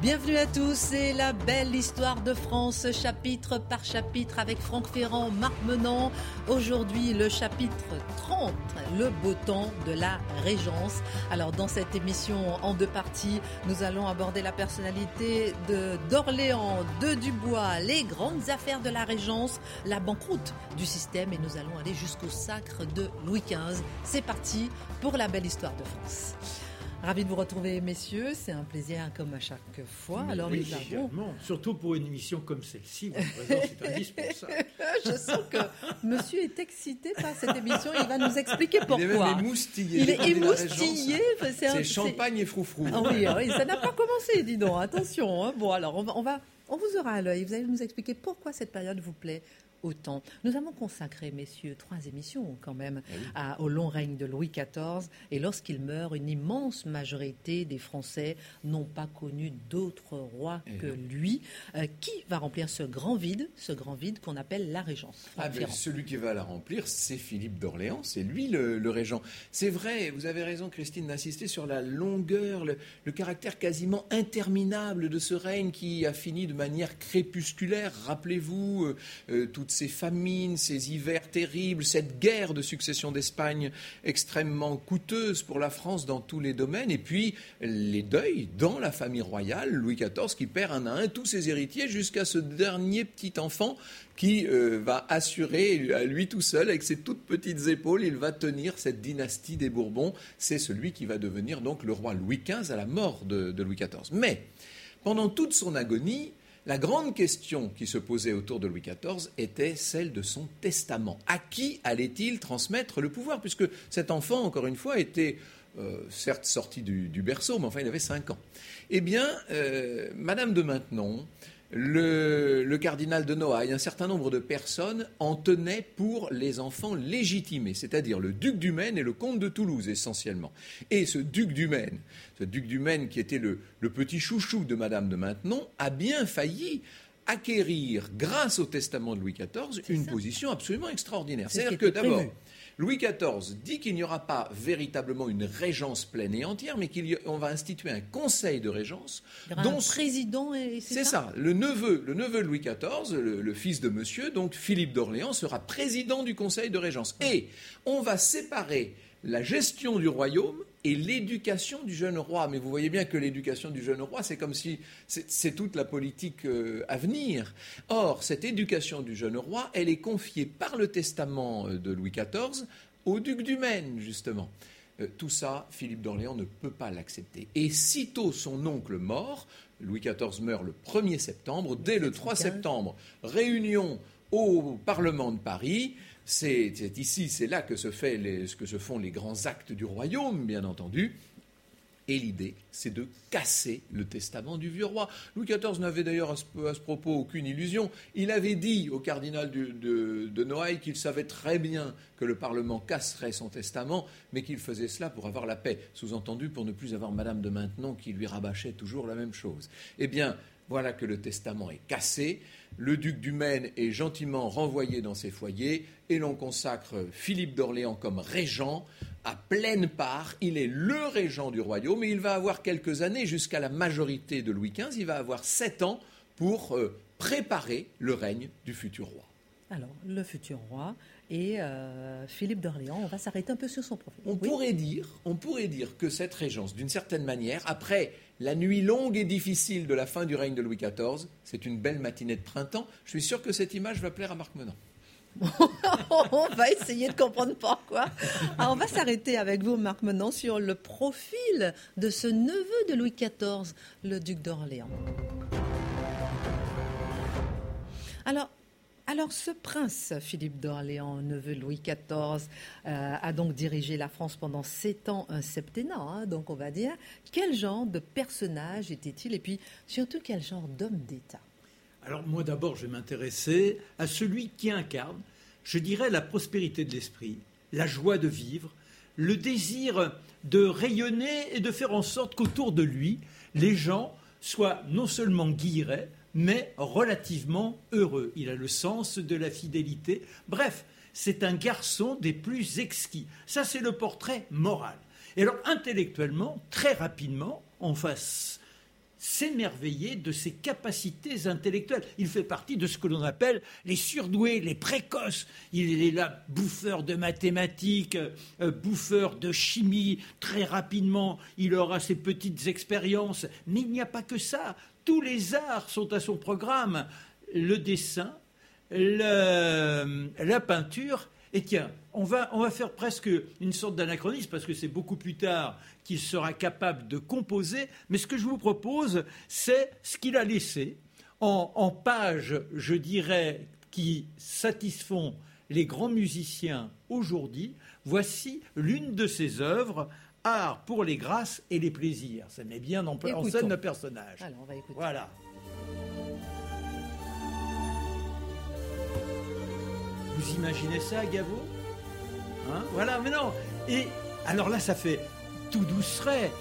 Bienvenue à tous, c'est la belle histoire de France, chapitre par chapitre avec Franck Ferrand, Marc Menant. Aujourd'hui, le chapitre 30, le beau temps de la Régence. Alors, dans cette émission en deux parties, nous allons aborder la personnalité de d'Orléans, de Dubois, les grandes affaires de la Régence, la banqueroute du système et nous allons aller jusqu'au sacre de Louis XV. C'est parti pour la belle histoire de France. Ravi de vous retrouver, messieurs. C'est un plaisir comme à chaque fois. Mais Alors, nous avons-. Surtout pour une émission comme celle-ci, votre présence est indispensable. Je sens que monsieur est excité par cette émission. Il va nous expliquer pourquoi. Il est même émoustillé. Il est émoustillé. C'est un- champagne et froufrou. Ah oui, ah oui, ça n'a pas commencé, dis donc. Attention. hein. Bon, alors, on va, on va, on vous aura à l'œil. Vous allez nous expliquer pourquoi cette période vous plaît autant. Nous avons consacré, messieurs, trois émissions quand même Eh à- au long règne de Louis XIV. Et lorsqu'il meurt, une immense majorité des Français n'ont pas connu d'autre roi Eh que lui. Euh, qui va remplir ce grand vide, ce grand vide qu'on appelle la Régence? Ah ben, celui qui va la remplir, c'est Philippe d'Orléans, c'est lui le, le régent. C'est vrai, vous avez raison Christine d'insister sur la longueur, le, le caractère quasiment interminable de ce règne qui a fini de manière crépusculaire. Rappelez-vous euh, euh, toutes ces famines, ces hivers terribles, cette guerre de succession d'Espagne extrêmement coûteuse pour la France dans tous les domaines, et puis les deuils dans la famille royale, Louis XIV qui perd un à un tous ses héritiers jusqu'à ce dernier petit enfant qui euh, va assurer à lui tout seul, avec ses toutes petites épaules, il va tenir cette dynastie des Bourbons. C'est celui qui va devenir donc le roi Louis XV à la mort de, de Louis XIV. Mais pendant toute son agonie, la grande question qui se posait autour de Louis XIV était celle de son testament. À qui allait-il transmettre le pouvoir Puisque cet enfant, encore une fois, était euh, certes sorti du, berceau, mais enfin il avait 5 ans. Eh bien, euh, Madame de Maintenon, le, cardinal de Noailles, un certain nombre de personnes en tenaient pour les enfants légitimés, c'est-à-dire le duc du Maine et le comte de Toulouse essentiellement. Et ce duc du Maine, ce duc du Maine qui était le petit chouchou de Madame de Maintenon, a bien failli acquérir, grâce au testament de Louis XIV, une ça. position absolument extraordinaire. Ce C'est-à-dire que d'abord. Louis XIV dit qu'il n'y aura pas véritablement une régence pleine et entière, mais qu'on va instituer un conseil de régence Il y aura dont un président et c'est ça. Le neveu, le neveu de Louis XIV, le, le fils de monsieur, donc Philippe d'Orléans, sera président du Conseil de Régence. Et on va séparer la gestion du royaume et l'éducation du jeune roi. Mais vous voyez bien que l'éducation du jeune roi, c'est comme si c'est toute la politique euh, à venir. Or, cette éducation du jeune roi, elle est confiée par le testament euh, de Louis XIV au duc du Maine, justement. Euh, tout ça, Philippe d'Orléans ne peut pas l'accepter. Et sitôt son oncle mort, Louis XIV meurt le 1er septembre, dès le 3 septembre, réunion au Parlement de Paris. C'est ici, c'est là que se, les- font les grands actes du royaume, bien entendu. Et l'idée, c'est de casser le testament du vieux roi. Louis XIV n'avait d'ailleurs à ce, propos aucune illusion. Il avait dit au cardinal de, de Noailles qu'il savait très bien que le Parlement casserait son testament, mais qu'il faisait cela pour avoir la paix. Sous-entendu, pour ne plus avoir Madame de Maintenon qui lui rabâchait toujours la même chose. Eh bien, voilà que le testament est cassé. Le duc du Maine est gentiment renvoyé dans ses foyers et l'on consacre Philippe d'Orléans comme régent à pleine part. Il est le régent du royaume et il va avoir quelques années jusqu'à la majorité de Louis XV. Il va avoir sept ans pour euh, préparer le règne du futur roi. Alors, le futur roi et euh, Philippe d'Orléans, on va s'arrêter un peu sur son profil. On Oui. pourrait dire, on pourrait dire que cette régence, d'une certaine manière, après la nuit longue et difficile de la fin du règne de Louis XIV, c'est une belle matinée de printemps. Je suis sûr que cette image va plaire à Marc Menon. on va essayer de comprendre pourquoi. Alors, on va s'arrêter avec vous, Marc, maintenant sur le profil de ce neveu de Louis XIV, le duc d'Orléans. Alors, Alors ce prince Philippe d'Orléans, neveu Louis XIV, euh, a donc dirigé la France pendant sept ans, un septennat, hein, donc on va dire. Quel genre de personnage était-il et puis surtout quel genre d'homme d'État? Alors moi d'abord je vais m'intéresser à celui qui incarne, je dirais, la prospérité de l'esprit, la joie de vivre, le désir de rayonner et de faire en sorte qu'autour de lui, les gens soient non seulement guillerets, mais relativement heureux. Il a le sens de la fidélité. Bref, c'est un garçon des plus exquis. Ça, c'est le portrait moral. Et alors, intellectuellement, très rapidement, on va s'émerveiller de ses capacités intellectuelles. Il fait partie de ce que l'on appelle les surdoués, les précoces. Il est là, bouffeur de mathématiques, euh, bouffeur de chimie. Très rapidement, il aura ses petites expériences. Mais il n'y a pas que ça tous les arts sont à son programme. Le dessin, la peinture. Et tiens, on va, on va faire presque une sorte d'anachronisme parce que c'est beaucoup plus tard qu'il sera capable de composer. Mais ce que je vous propose, c'est ce qu'il a laissé en, en pages, je dirais, qui satisfont les grands musiciens aujourd'hui. Voici l'une de ses œuvres art pour les grâces et les plaisirs. Ça met bien en, en scène le personnage. Alors, on va écouter. Voilà. Vous imaginez ça, Gaveau hein Voilà, mais non. Et alors là, ça fait tout douceret,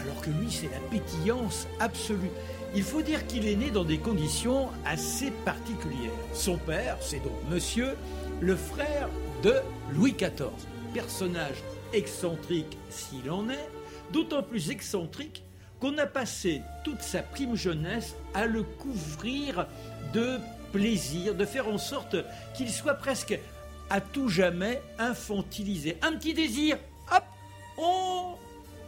alors que lui, c'est la pétillance absolue. Il faut dire qu'il est né dans des conditions assez particulières. Son père, c'est donc monsieur, le frère de Louis XIV, personnage excentrique s'il en est, d'autant plus excentrique qu'on a passé toute sa prime jeunesse à le couvrir de plaisir, de faire en sorte qu'il soit presque à tout jamais infantilisé. Un petit désir, hop, on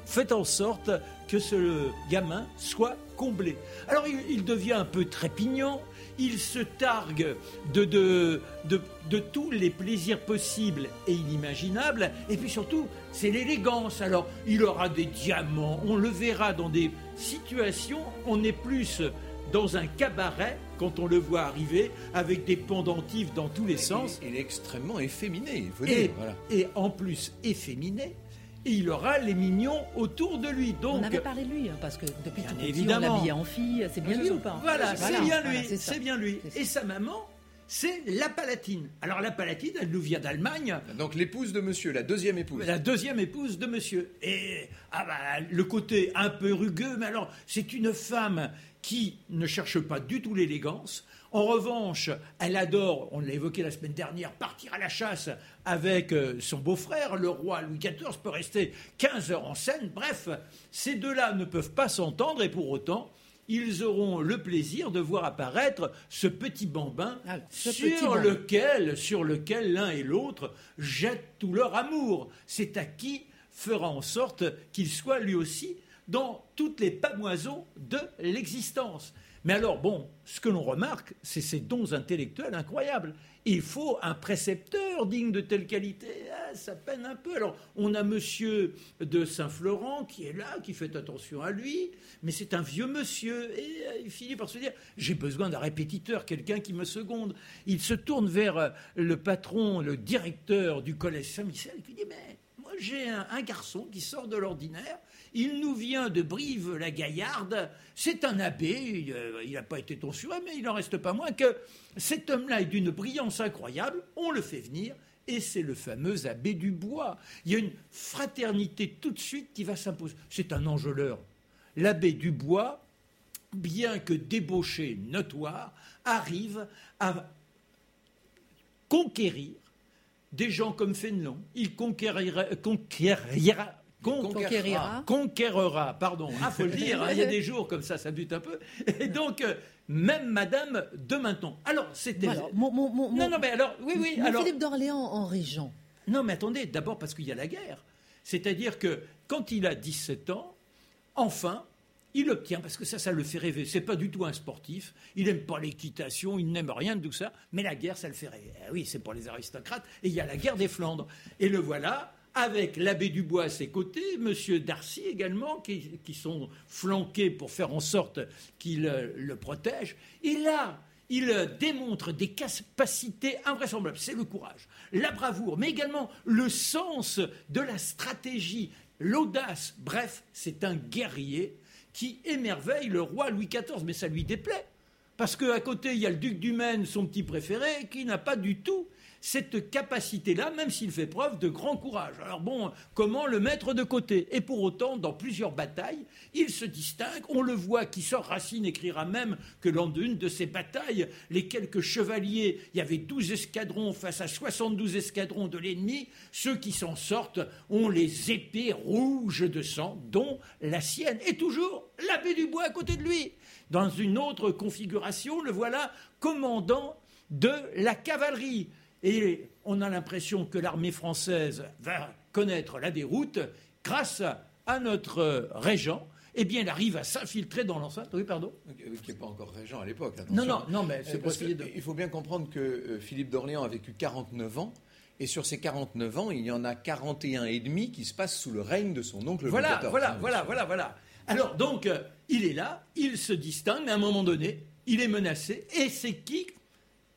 fait en sorte que ce gamin soit comblé. Alors il, devient un peu trépignant, il se targue de, de, tous les plaisirs possibles et inimaginables, et puis surtout, c'est l'élégance. Alors, il aura des diamants, on le verra dans des situations, on est plus dans un cabaret quand on le voit arriver avec des pendentifs dans tous les sens. Il est extrêmement efféminé, il faut dire. Et en plus efféminé, et il aura les mignons autour de lui. Donc, on avait parlé de lui, hein, parce que depuis tout petit, on l'habille en fille. C'est bien lui ou pas Voilà, c'est bien lui. c'est bien lui. Et sa maman, c'est la Palatine. Alors la Palatine, elle nous vient d'Allemagne. Donc l'épouse de monsieur, la deuxième épouse. La deuxième épouse de monsieur. Et ah bah, le côté un peu rugueux, mais alors c'est une femme qui ne cherche pas du tout l'élégance. En revanche, elle adore, on l'a évoqué la semaine dernière, partir à la chasse avec euh, son beau-frère, le roi Louis XIV peut rester 15 heures en scène. Bref, ces deux-là ne peuvent pas s'entendre et pour autant, ils auront le plaisir de voir apparaître ce petit bambin sur, lequel, sur lequel l'un et l'autre jettent tout leur amour. C'est à qui fera en sorte qu'il soit lui aussi dans toutes les pamoisons de l'existence. Mais alors, bon, ce que l'on remarque, c'est ces dons intellectuels incroyables. Il faut un précepteur digne de telle qualité. Ah, ça peine un peu. Alors, on a monsieur de Saint-Florent qui est là, qui fait attention à lui, mais c'est un vieux monsieur. Et euh, il finit par se dire J'ai besoin d'un répétiteur, quelqu'un qui me seconde. Il se tourne vers euh, le patron, le directeur du collège Saint-Michel, qui dit Mais j'ai un garçon qui sort de l'ordinaire il nous vient de Brive-la-Gaillarde. C'est un abbé, il n'a euh, pas été ton mais il n'en reste pas moins que cet homme-là est d'une brillance incroyable. On le fait venir et c'est le fameux abbé du bois. Il y a une fraternité tout de suite qui va s'imposer. C'est un enjôleur. L'abbé du bois, bien que débauché notoire, arrive à conquérir des gens comme Fénelon. Il conquérira, conquérira conquérira. Conquérera, pardon. Ah, faut le dire, hein, il y a des jours comme ça, ça bute un peu. Et donc, euh, même Madame de Maintenon. Alors, c'était. non, non, mais alors, oui, oui. alors... Philippe d'Orléans en régent. Non, mais attendez, d'abord parce qu'il y a la guerre. C'est-à-dire que quand il a 17 ans, enfin, il obtient, parce que ça, ça le fait rêver. C'est pas du tout un sportif. Il n'aime pas l'équitation, il n'aime rien de tout ça. Mais la guerre, ça le fait rêver. Eh oui, c'est pour les aristocrates. Et il y a la guerre des Flandres. Et le voilà avec l'abbé Dubois à ses côtés, M. Darcy également, qui, sont flanqués pour faire en sorte qu'il euh, le protège. Et là, il euh, démontre des capacités invraisemblables. C'est le courage, la bravoure, mais également le sens de la stratégie, l'audace. Bref, c'est un guerrier qui émerveille le roi Louis XIV, mais ça lui déplaît. Parce qu'à côté, il y a le duc du Maine, son petit préféré, qui n'a pas du tout cette capacité-là, même s'il fait preuve de grand courage. Alors bon, comment le mettre de côté? Et pour autant, dans plusieurs batailles, il se distingue. On le voit qui sort, Racine écrira même que lors d'une de ces batailles, les quelques chevaliers, il y avait 12 escadrons face à 72 escadrons de l'ennemi, ceux qui s'en sortent ont les épées rouges de sang, dont la sienne. Et toujours l'abbé Dubois à côté de lui. Dans une autre configuration, le voilà commandant de la cavalerie. Et on a l'impression que l'armée française va connaître la déroute grâce à notre régent. Eh bien, il arrive à s'infiltrer dans l'enceinte. Oui, pardon Qui n'est pas encore régent à l'époque. Non, non, non, mais c'est possible. de... Il faut bien comprendre que euh, Philippe d'Orléans a vécu 49 ans. Et sur ces 49 ans, il y en a 41 et demi qui se passent sous le règne de son oncle voilà, Voilà, voilà, voilà, voilà. Alors, donc, euh, il est là, il se distingue, mais à un moment donné, il est menacé. Et c'est qui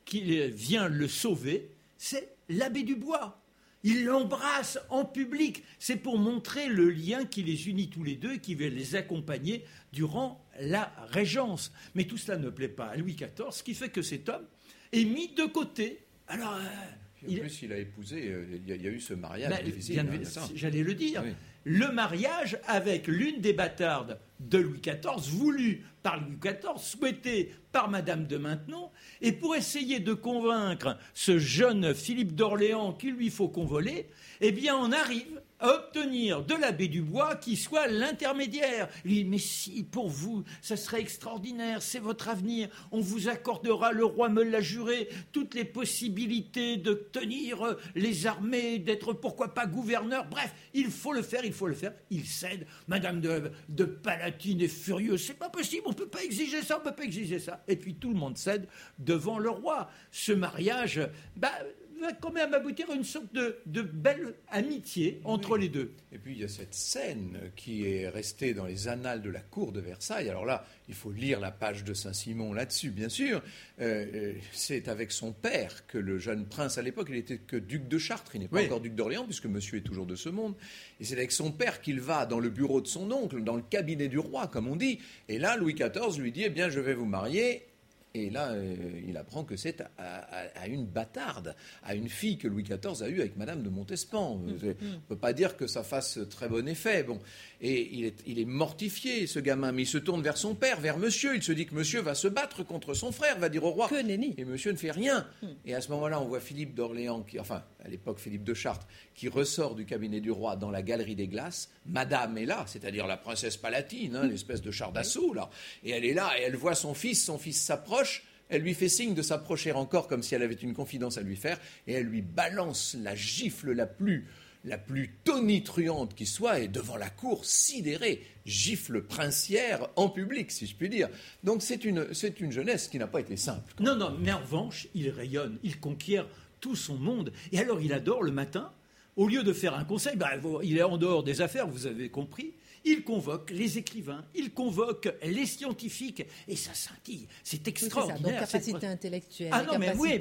qui vient le sauver? C'est l'abbé Dubois. Il l'embrasse en public. C'est pour montrer le lien qui les unit tous les deux et qui va les accompagner durant la régence. Mais tout cela ne plaît pas à Louis XIV, ce qui fait que cet homme est mis de côté. Alors. Euh, en il... plus, il a épousé, euh, il y, a eu ce mariage difficile. Hein, j'allais le dire. Le mariage avec l'une des bâtardes de Louis XIV, voulu par Louis XIV, souhaité par Madame de Maintenon, et pour essayer de convaincre ce jeune Philippe d'Orléans qu'il lui faut convoler, eh bien on arrive obtenir de l'abbé Dubois qui soit l'intermédiaire. Il mais si, pour vous, ça serait extraordinaire, c'est votre avenir, on vous accordera, le roi me l'a juré, toutes les possibilités de tenir les armées, d'être pourquoi pas gouverneur, bref, il faut le faire, il faut le faire. Il cède, Madame de, de Palatine est furieuse, c'est pas possible, on peut pas exiger ça, on peut pas exiger ça. Et puis tout le monde cède devant le roi. Ce mariage, bah, va quand même aboutir à une sorte de, belle amitié entre les deux. Et puis il y a cette scène qui est restée dans les annales de la cour de Versailles. Alors là, il faut lire la page de Saint-Simon là-dessus, bien sûr. Euh, euh, c'est avec son père que le jeune prince, à l'époque, il était que duc de Chartres, il n'est pas encore duc d'Orléans, puisque monsieur est toujours de ce monde. Et c'est avec son père qu'il va dans le bureau de son oncle, dans le cabinet du roi, comme on dit. Et là, Louis XIV lui dit, eh bien, je vais vous marier et là, euh, il apprend que c'est à, une bâtarde, à une fille que Louis XIV a eue avec Madame de Montespan. Mm. On ne peut pas dire que ça fasse très bon effet. Bon. Et il est, il est, mortifié, ce gamin, mais il se tourne vers son père, vers monsieur. Il se dit que monsieur va se battre contre son frère, va dire au roi. Que nenni. Et monsieur ne fait rien. Mm. Et à ce moment-là, on voit Philippe d'Orléans, qui, enfin, à l'époque Philippe de Chartres, qui ressort du cabinet du roi dans la galerie des glaces. Madame est là, c'est-à-dire la princesse palatine, hein, l'espèce de char d'assaut, là. Et elle est là, et elle voit son fils, son fils s'approche elle lui fait signe de s'approcher encore comme si elle avait une confidence à lui faire, et elle lui balance la gifle la plus, la plus tonitruante qui soit, et devant la cour, sidérée, gifle princière en public, si je puis dire. Donc c'est une, c'est une jeunesse qui n'a pas été simple. Non, non, mais en revanche, il rayonne, il conquiert tout son monde, et alors il adore le matin, au lieu de faire un conseil, bah, il est en dehors des affaires, vous avez compris, il convoque les écrivains, il convoque les scientifiques, et ça scintille. C'est extraordinaire. donc capacité intellectuelle, ah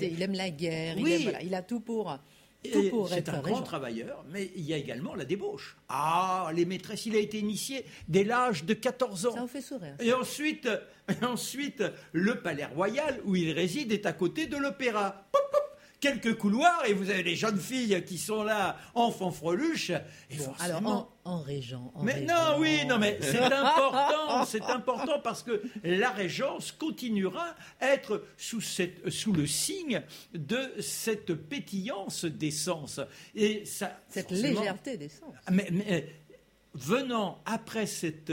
il aime la guerre, il, a tout pour... C'est un grand travailleur, mais il y a également la débauche. Ah, les maîtresses, il a été initié dès l'âge de 14 ans. Ça vous fait sourire. Et ensuite, et ensuite, le palais royal où il réside est à côté de l'opéra quelques couloirs et vous avez les jeunes filles qui sont là en fanfreluche. Et alors en, régent. mais non, oui, non, mais c'est important, c'est important parce que la régence continuera à être sous, cette, sous le signe de cette pétillance d'essence et ça. Cette légèreté d'essence. mais, venant après cette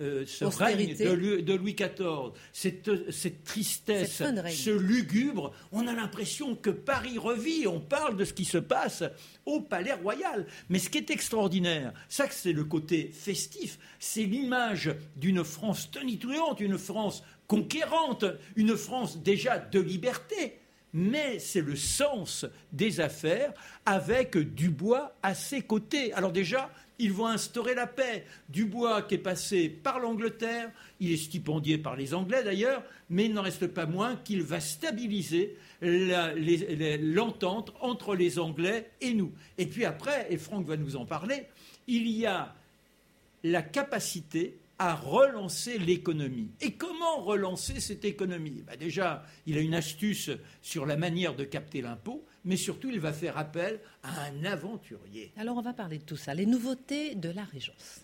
euh, ce règne de, Louis XIV, cette, cette tristesse, ce lugubre, on a l'impression que Paris revit. On parle de ce qui se passe au Palais Royal. Mais ce qui est extraordinaire, ça c'est le côté festif, c'est l'image d'une France tonitruante, une France conquérante, une France déjà de liberté. Mais c'est le sens des affaires avec Dubois à ses côtés. Alors déjà, Ils vont instaurer la paix. Dubois, qui est passé par l'Angleterre, il est stipendié par les Anglais d'ailleurs, mais il n'en reste pas moins qu'il va stabiliser l'entente entre les Anglais et nous. Et puis après, et Franck va nous en parler, il y a la capacité à relancer l'économie. Et comment relancer cette économie? Bah, Déjà, il a une astuce sur la manière de capter l'impôt, mais surtout, il va faire appel à un aventurier. Alors, on va parler de tout ça, les nouveautés de la Régence.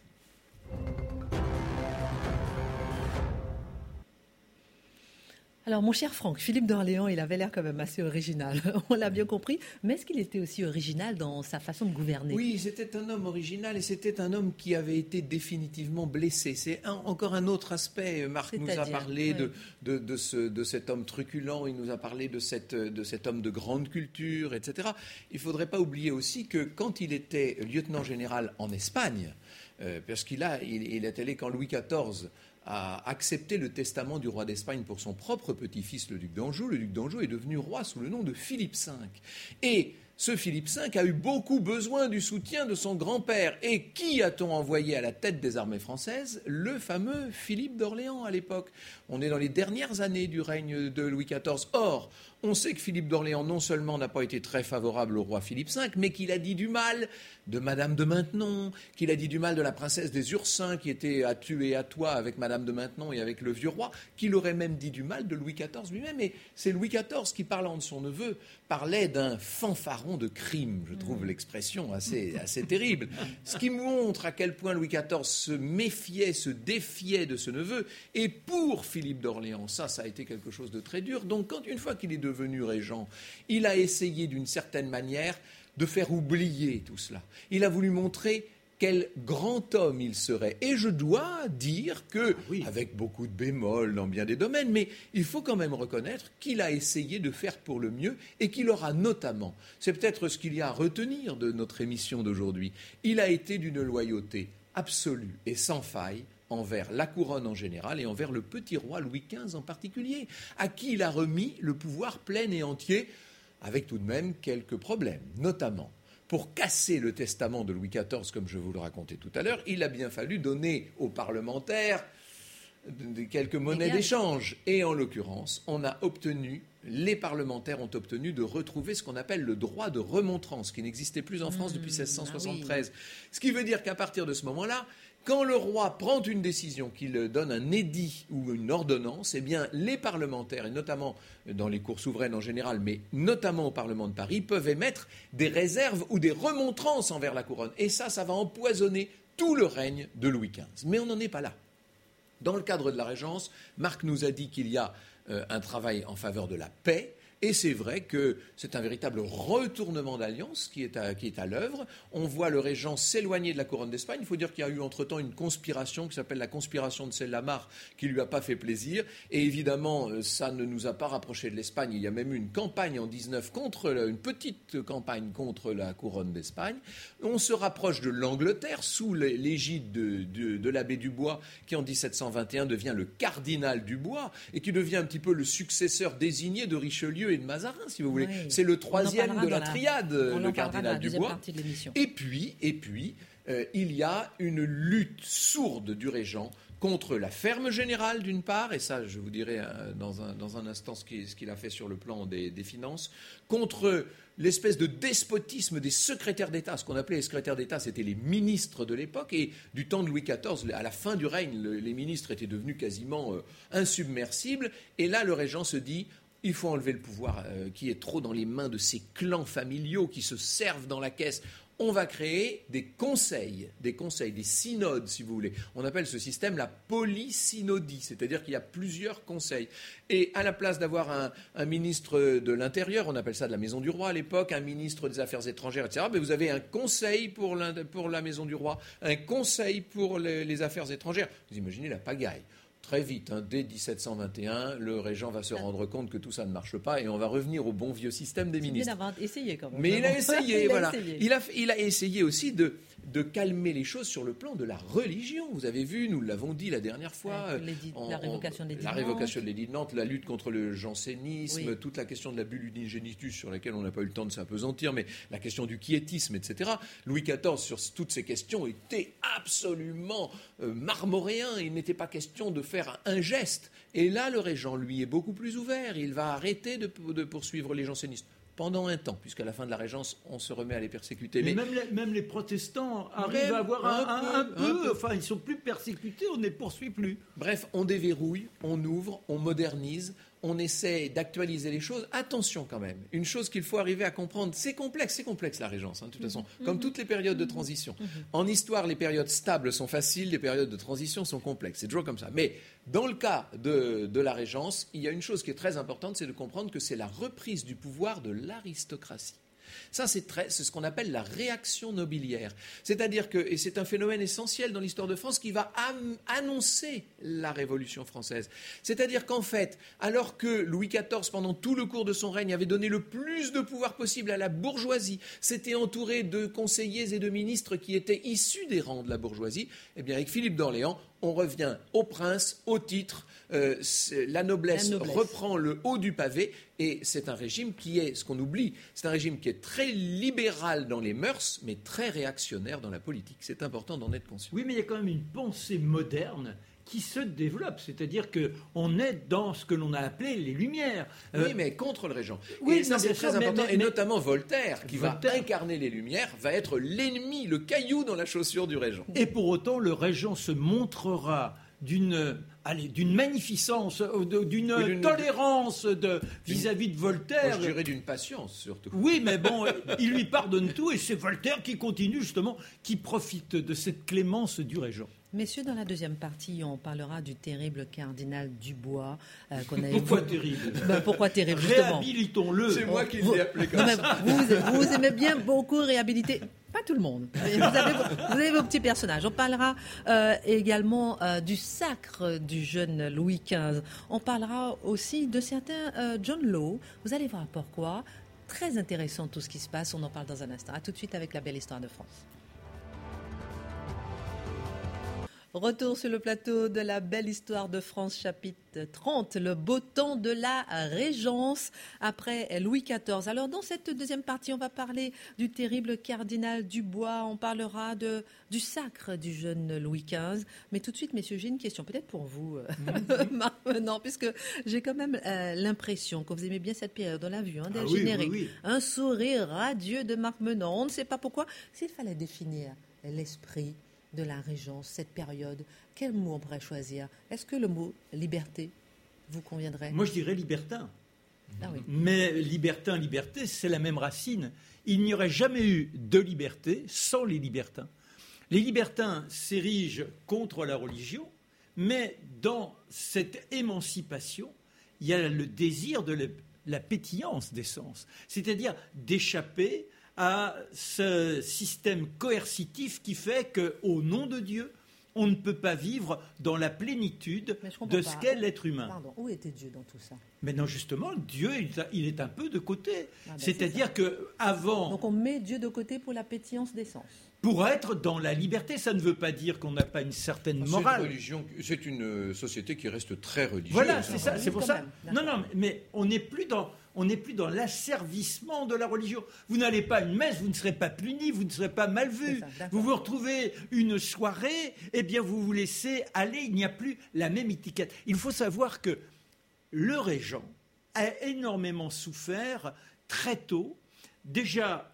Alors, mon cher Franck, Philippe d'Orléans, il avait l'air quand même assez original. On l'a bien compris. Mais est-ce qu'il était aussi original dans sa façon de gouverner? Oui, c'était un homme original et c'était un homme qui avait été définitivement blessé. C'est encore un autre aspect. Marc nous a parlé de, de, ce, de, cet homme truculent, il nous a parlé de, cette, de cet homme de grande culture, etc. Il ne faudrait pas oublier aussi que quand il était lieutenant général en Espagne, euh, parce qu'il a, il est allé quand Louis XIV a accepté le testament du roi d'Espagne pour son propre petit-fils, le duc d'Anjou. Le duc d'Anjou est devenu roi sous le nom de Philippe V. Et ce Philippe V a eu beaucoup besoin du soutien de son grand-père. Et qui a-t-on envoyé à la tête des armées françaises? Le fameux Philippe d'Orléans à l'époque. On est dans les dernières années du règne de Louis XIV. Or, on sait que Philippe d'Orléans non seulement n'a pas été très favorable au roi Philippe V, mais qu'il a dit du mal de Madame de Maintenon, qu'il a dit du mal de la princesse des Ursins qui était à tuer à toi avec Madame de Maintenon et avec le vieux roi, qu'il aurait même dit du mal de Louis XIV lui-même. Et c'est Louis XIV qui, parlant de son neveu, parlait d'un fanfaron de crime. Je trouve l'expression assez, assez terrible. Ce qui montre à quel point Louis XIV se méfiait, se défiait de ce neveu. Et pour Philippe d'Orléans, ça, ça a été quelque chose de très dur. Donc, quand une fois qu'il est devenu régent, il a essayé d'une certaine manière de faire oublier tout cela. Il a voulu montrer quel grand homme il serait. Et je dois dire que, ah avec beaucoup de bémols dans bien des domaines, mais il faut quand même reconnaître qu'il a essayé de faire pour le mieux et qu'il aura notamment, c'est peut-être ce qu'il y a à retenir de notre émission d'aujourd'hui, il a été d'une loyauté absolue et sans faille envers la couronne en général et envers le petit roi Louis XV en particulier, à qui il a remis le pouvoir plein et entier, avec tout de même quelques problèmes, notamment pour casser le testament de Louis XIV, comme je vous le racontais tout à l'heure, il a bien fallu donner aux parlementaires quelques monnaies d'échange. Et en l'occurrence, on a obtenu, les parlementaires ont obtenu de retrouver ce qu'on appelle le droit de remontrance, qui n'existait plus en France depuis 1673. Mmh, ah ce qui veut dire qu'à partir de ce moment-là, quand le roi prend une décision, qu'il donne un édit ou une ordonnance, eh bien, les parlementaires, et notamment dans les cours souveraines en général, mais notamment au Parlement de Paris, peuvent émettre des réserves ou des remontrances envers la couronne. Et ça, ça va empoisonner tout le règne de Louis XV. Mais on n'en est pas là. Dans le cadre de la Régence, Marc nous a dit qu'il y a euh, un travail en faveur de la paix, et c'est vrai que c'est un véritable retournement d'alliance qui est à, qui l'œuvre. On voit le régent s'éloigner de la couronne d'Espagne. Il faut dire qu'il y a eu entre-temps une conspiration qui s'appelle la conspiration de Sellamar qui lui a pas fait plaisir. Et évidemment, euh, ça ne nous a pas rapproché de l'Espagne. Il y a même eu une campagne en 19 contre, une petite campagne contre la couronne d'Espagne. On se rapproche de l'Angleterre sous l'égide de, de l'abbé Dubois qui en 1721 devient le cardinal Dubois et qui devient un petit peu le successeur désigné de Richelieu et de Mazarin, si vous voulez. C'est le troisième de la, triade, le cardinal Dubois. Et puis, et puis euh, il y a une lutte sourde du régent contre la ferme générale d'une part, et ça je vous dirai euh, dans, un, dans, un, instant ce qu'il a fait sur le plan des, des finances, contre l'espèce de despotisme des secrétaires d'État. Ce qu'on appelait les secrétaires d'État, c'était les ministres de l'époque. Et du temps de Louis XIV, à la fin du règne, les ministres étaient devenus quasiment euh, insubmersibles. Et là, le régent se dit il faut enlever le pouvoir euh, qui est trop dans les mains de ces clans familiaux qui se servent dans la caisse. On va créer des conseils, des conseils, des synodes, si vous voulez. On appelle ce système la polysynodie, c'est-à-dire qu'il y a plusieurs conseils. Et à la place d'avoir un, ministre de l'Intérieur, on appelle ça de la Maison du Roi à l'époque, un ministre des Affaires étrangères, etc., ben, vous avez un conseil pour, la Maison du Roi, un conseil pour les Affaires étrangères. Vous imaginez la pagaille très vite, hein, dès 1721, le régent va se rendre compte que tout ça ne marche pas et on va revenir au bon vieux système des ministres. Bien essayé quand même. Mais il a essayé, voilà. Il, a, il a essayé aussi de, de calmer les choses sur le plan de la religion. Vous avez vu, nous l'avons dit la dernière fois, la révocation de l'édit la révocation de l'édit de Nantes, la lutte contre le jansénisme, toute la question de la bulle unigenitus sur laquelle on n'a pas eu le temps de s'apesantir, mais la question du quiétisme, etc. Louis XIV, sur toutes ces questions, était absolument euh, marmoréen. Il n'était pas question de faire un geste. Et là, le régent, lui, est beaucoup plus ouvert. Il va arrêter de, poursuivre les jansénistes pendant un temps, puisqu'à la fin de la Régence, on se remet à les persécuter. Mais, Même, les, protestants arrivent à avoir un, peu, enfin, ils sont plus persécutés, on ne les poursuit plus. Bref, on déverrouille, on ouvre, on modernise, on essaie d'actualiser les choses. Attention quand même, une chose qu'il faut arriver à comprendre, c'est complexe, c'est complexe la Régence, hein, de toute façon, mhm. comme toutes les périodes de transition. Mhm. En histoire, les périodes stables sont faciles, les périodes de transition sont complexes, c'est toujours comme ça. Mais dans le cas de, de la Régence, il y a une chose qui est très importante, c'est de comprendre que c'est la reprise du pouvoir de l'aristocratie. Ça, c'est ce qu'on appelle la réaction nobiliaire. C'est-à-dire que, et c'est un phénomène essentiel dans l'histoire de France qui va annoncer la Révolution française. C'est-à-dire qu'en fait, alors que Louis XIV, pendant tout le cours de son règne, avait donné le plus de pouvoir possible à la bourgeoisie, s'était entouré de conseillers et de ministres qui étaient issus des rangs de la bourgeoisie, eh bien, avec Philippe d'Orléans, on revient au prince, au titre, euh, la, noblesse reprend le haut du pavé, et c'est un régime qui est, ce qu'on oublie, c'est un régime qui est très libéral dans les mœurs, mais très réactionnaire dans la politique. C'est important d'en être conscient. Oui, mais il y a quand même une pensée moderne qui se développe. C'est-à-dire qu'on est dans ce que l'on a appelé les Lumières. Euh, oui, mais contre le régent. Oui, et ça, c'est très important. et notamment Voltaire, qui va incarner les Lumières, va être l'ennemi, le caillou dans la chaussure du régent. Et pour autant, le régent se montrera d'une d'une magnificence, euh, d'une tolérance vis-à-vis de Voltaire. je dirais d'une patience surtout. Oui, mais bon, il lui pardonne tout et c'est Voltaire qui continue justement, qui profite de cette clémence du régent. Messieurs, dans la deuxième partie, on parlera du terrible cardinal Dubois. Euh, pourquoi terrible? Ben, Pourquoi terrible, justement? Réhabilitons-le. C'est moi qui l'ai appelé comme ça. Vous, vous, aimez bien beaucoup réhabiliter pas tout le monde. Vous avez, vos, petits personnages. On parlera euh, également euh, du sacre du jeune Louis XV. On parlera aussi de certains euh, John Law. Vous allez voir pourquoi. Très intéressant tout ce qui se passe. On en parle dans un instant. A tout de suite avec la belle histoire de France. Retour sur le plateau de la belle histoire de France, chapitre 30, le beau temps de la Régence après Louis XIV. Alors dans cette deuxième partie, on va parler du terrible cardinal Dubois, on parlera de, du sacre du jeune Louis XV. Mais tout de suite, messieurs, j'ai une question peut-être pour vous, euh, non, puisque j'ai quand même euh, l'impression que vous aimez bien cette période, on l'a vu, hein, ah Un sourire radieux de Marc Menon, on ne sait pas pourquoi. S'il fallait définir l'esprit de la Régence, cette période, quel mot on pourrait choisir? Est-ce que le mot liberté vous conviendrait? Moi, je dirais libertin. Ah Mais libertin, liberté, c'est la même racine. Il n'y aurait jamais eu de liberté sans les libertins. Les libertins s'érigent contre la religion, mais dans cette émancipation, il y a le désir de la pétillance des sens, c'est-à-dire d'échapper à ce système coercitif qui fait qu'au nom de Dieu, on ne peut pas vivre dans la plénitude de ce qu'est l'être humain. Pardon, où était Dieu dans tout ça? Mais non, justement, Dieu, il est un peu de côté. Ah, ben, C'est-à-dire que avant. Donc on met Dieu de côté pour la pétillance des sens. Pour être dans la liberté, ça ne veut pas dire qu'on n'a pas une certaine morale. C'est une, euh, société qui reste très religieuse. Voilà, c'est ça, c'est pour ça. Non, non, mais on n'est plus dans on n'est plus dans l'asservissement de la religion. Vous n'allez pas à une messe, vous ne serez pas puni, vous ne serez pas mal vu. vous vous retrouvez une soirée, eh bien vous vous laissez aller, il n'y a plus la même étiquette. Il faut savoir que le régent a énormément souffert très tôt, déjà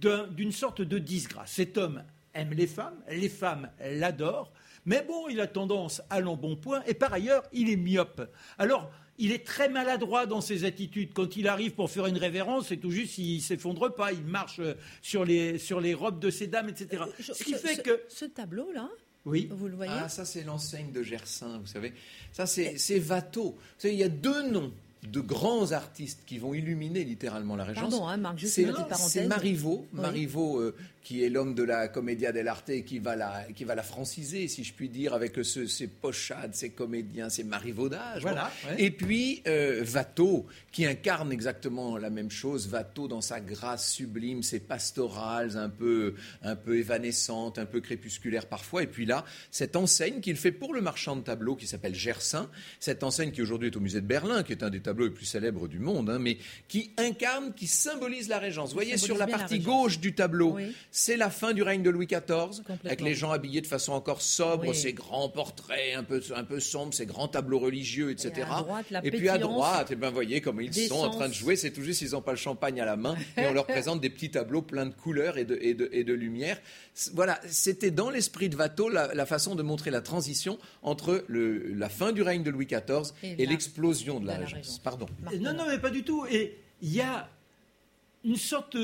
d'une sorte de disgrâce. Cet homme aime les femmes, les femmes l'adorent, mais bon, il a tendance à l'embonpoint, et par ailleurs, il est myope. Alors, il est très maladroit dans ses attitudes. Quand il arrive pour faire une révérence, c'est tout juste, il s'effondre pas, il marche sur les, sur les robes de ses dames, etc. Euh, ce qui fait que... Ce tableau-là, oui. Vous le voyez Ah, ça, c'est l'enseigne de Gersin, vous savez. Ça, c'est Watteau. Vous savez, il y a deux noms de grands artistes qui vont illuminer littéralement la Régence. Pardon, hein, Marc, c'est Marivaux, Marivaux euh, qui est l'homme de la commedia dell'arte et qui va la, qui va la franciser, si je puis dire, avec ce- ses pochades, ses comédiens, ses marivaudages. Voilà, Bon. ouais. Et puis euh, Watteau, qui incarne exactement la même chose. Watteau, dans sa grâce sublime, ses pastorales un peu, un peu évanescentes, un peu crépusculaires parfois. Et puis là, cette enseigne qu'il fait pour le marchand de tableaux qui s'appelle Gersin, cette enseigne qui aujourd'hui est au musée de Berlin, qui est un des tableaux les plus célèbres du monde, hein, mais qui incarne, qui symbolise la Régence. Vous voyez, sur la partie gauche du tableau, Oui. C'est la fin du règne de Louis XIV, avec les gens habillés de façon encore sobre, Oui. ces grands portraits un peu, un peu sombres, ces grands tableaux religieux, etc. Et à droite, la Et puis à droite, eh ben, vous voyez comment ils sont en train de jouer. C'est tout juste s'ils n'ont pas le champagne à la main et on leur présente des petits tableaux pleins de couleurs et de, et de, et de lumière. Voilà, c'était dans l'esprit de Watteau la, la façon de montrer la transition entre le- la fin du règne de Louis XIV Et et, l'explosion de la, de la Régence. Pardon. Non, non, mais pas du tout. Et il y a une sorte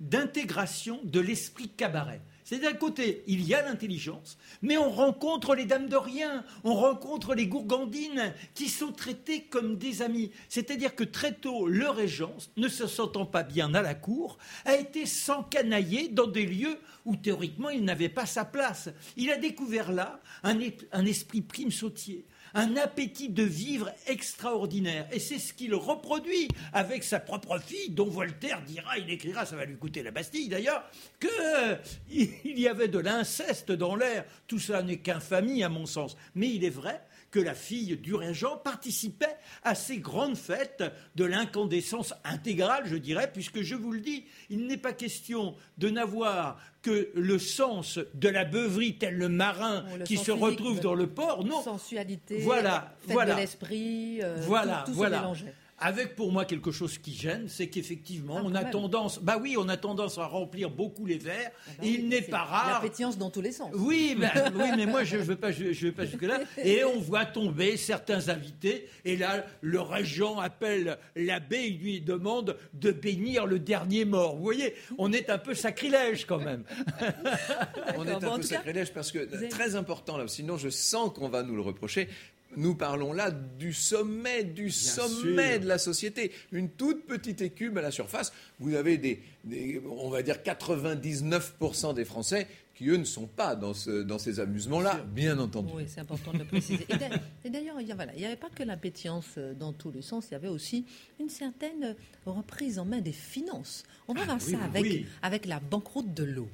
d'intégration de l'esprit cabaret. C'est d'un côté, il y a l'intelligence, mais on rencontre les dames de rien, on rencontre les gourgandines qui sont traitées comme des amis. C'est-à-dire que très tôt, le régent, ne se sentant pas bien à la cour, a été s'encanailler dans des lieux où théoriquement il n'avait pas sa place. Il a découvert là un esprit prime sautier un appétit de vivre extraordinaire. Et c'est ce qu'il reproduit avec sa propre fille, dont Voltaire dira, il écrira, ça va lui coûter la Bastille d'ailleurs, qu'il y avait de l'inceste dans l'air. Tout ça n'est qu'infamie à mon sens. Mais il est vrai que la fille du régent participait à ces grandes fêtes de l'incandescence intégrale, je dirais, puisque je vous le dis, il n'est pas question de n'avoir que le sens de la beuverie tel le marin le qui se retrouve dans le port. Non, sensualité, Voilà, fête voilà. de l'esprit, euh, voilà, tout, tout voilà. se mélangeait. Avec pour moi quelque chose qui gêne, c'est qu'effectivement, Ah, on a même. tendance, bah oui, on a tendance à remplir beaucoup les verres. Ah bah et il n'est pas rare. La pétillance dans tous les sens. Oui, mais, oui, mais moi je ne veux pas, je, je veux pas jusque là. Et on voit tomber certains invités. Et là, le régent appelle l'abbé, il lui demande de bénir le dernier mort. Vous voyez, on est un peu sacrilège quand même. On est un Bon, peu sacrilège parce que très important là, sinon je sens qu'on va nous le reprocher. Nous parlons là du sommet, du sommet sûr. de la société. Une toute petite écume à la surface. Vous avez des, des- on va dire 99% des Français qui eux ne sont pas dans, ce- dans ces amusements-là, bien entendu. Oui, c'est important de le préciser. Et d'a- Et d'ailleurs, il voilà, n'y avait pas que la pétillance euh, dans tous les sens, il y avait aussi une certaine reprise en main des finances. On va voir oui, ça oui, avec, oui. avec la banqueroute de l'eau.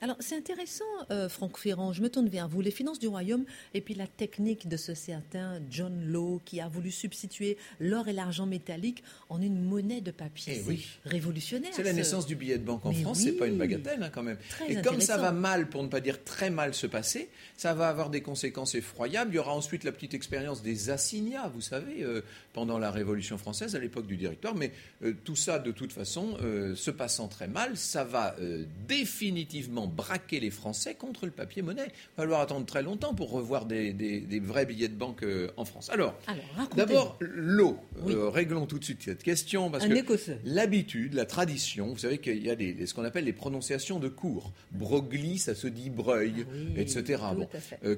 Alors, c'est intéressant, euh, Franck Ferrand, je me tourne vers vous, les finances du royaume et puis la technique de ce certain John Law qui a voulu substituer l'or et l'argent métallique en une monnaie de papier. Eh oui. révolutionnaire. C'est la ce- naissance du billet de banque en Mais France, oui. c'est pas une bagatelle hein, quand même. Très et comme ça va mal, pour ne pas dire très mal se passer, ça va avoir des conséquences effroyables. Il y aura ensuite la petite expérience des assignats, vous savez, euh, pendant la Révolution française, à l'époque du directoire. Mais euh, tout ça, de toute façon, euh, se passant très mal, ça va euh, définitivement braquer les Français contre le papier monnaie. Il va falloir attendre très longtemps pour revoir des, des- des vrais billets de banque en France. Alors, d'abord, l'eau. Oui. Réglons tout de suite cette question parce Un que. L'habitude, la tradition, vous savez qu'il y a des, ce qu'on appelle les prononciations de cours. Broglie, ça se dit Breuil, Ah oui, etc. Bon.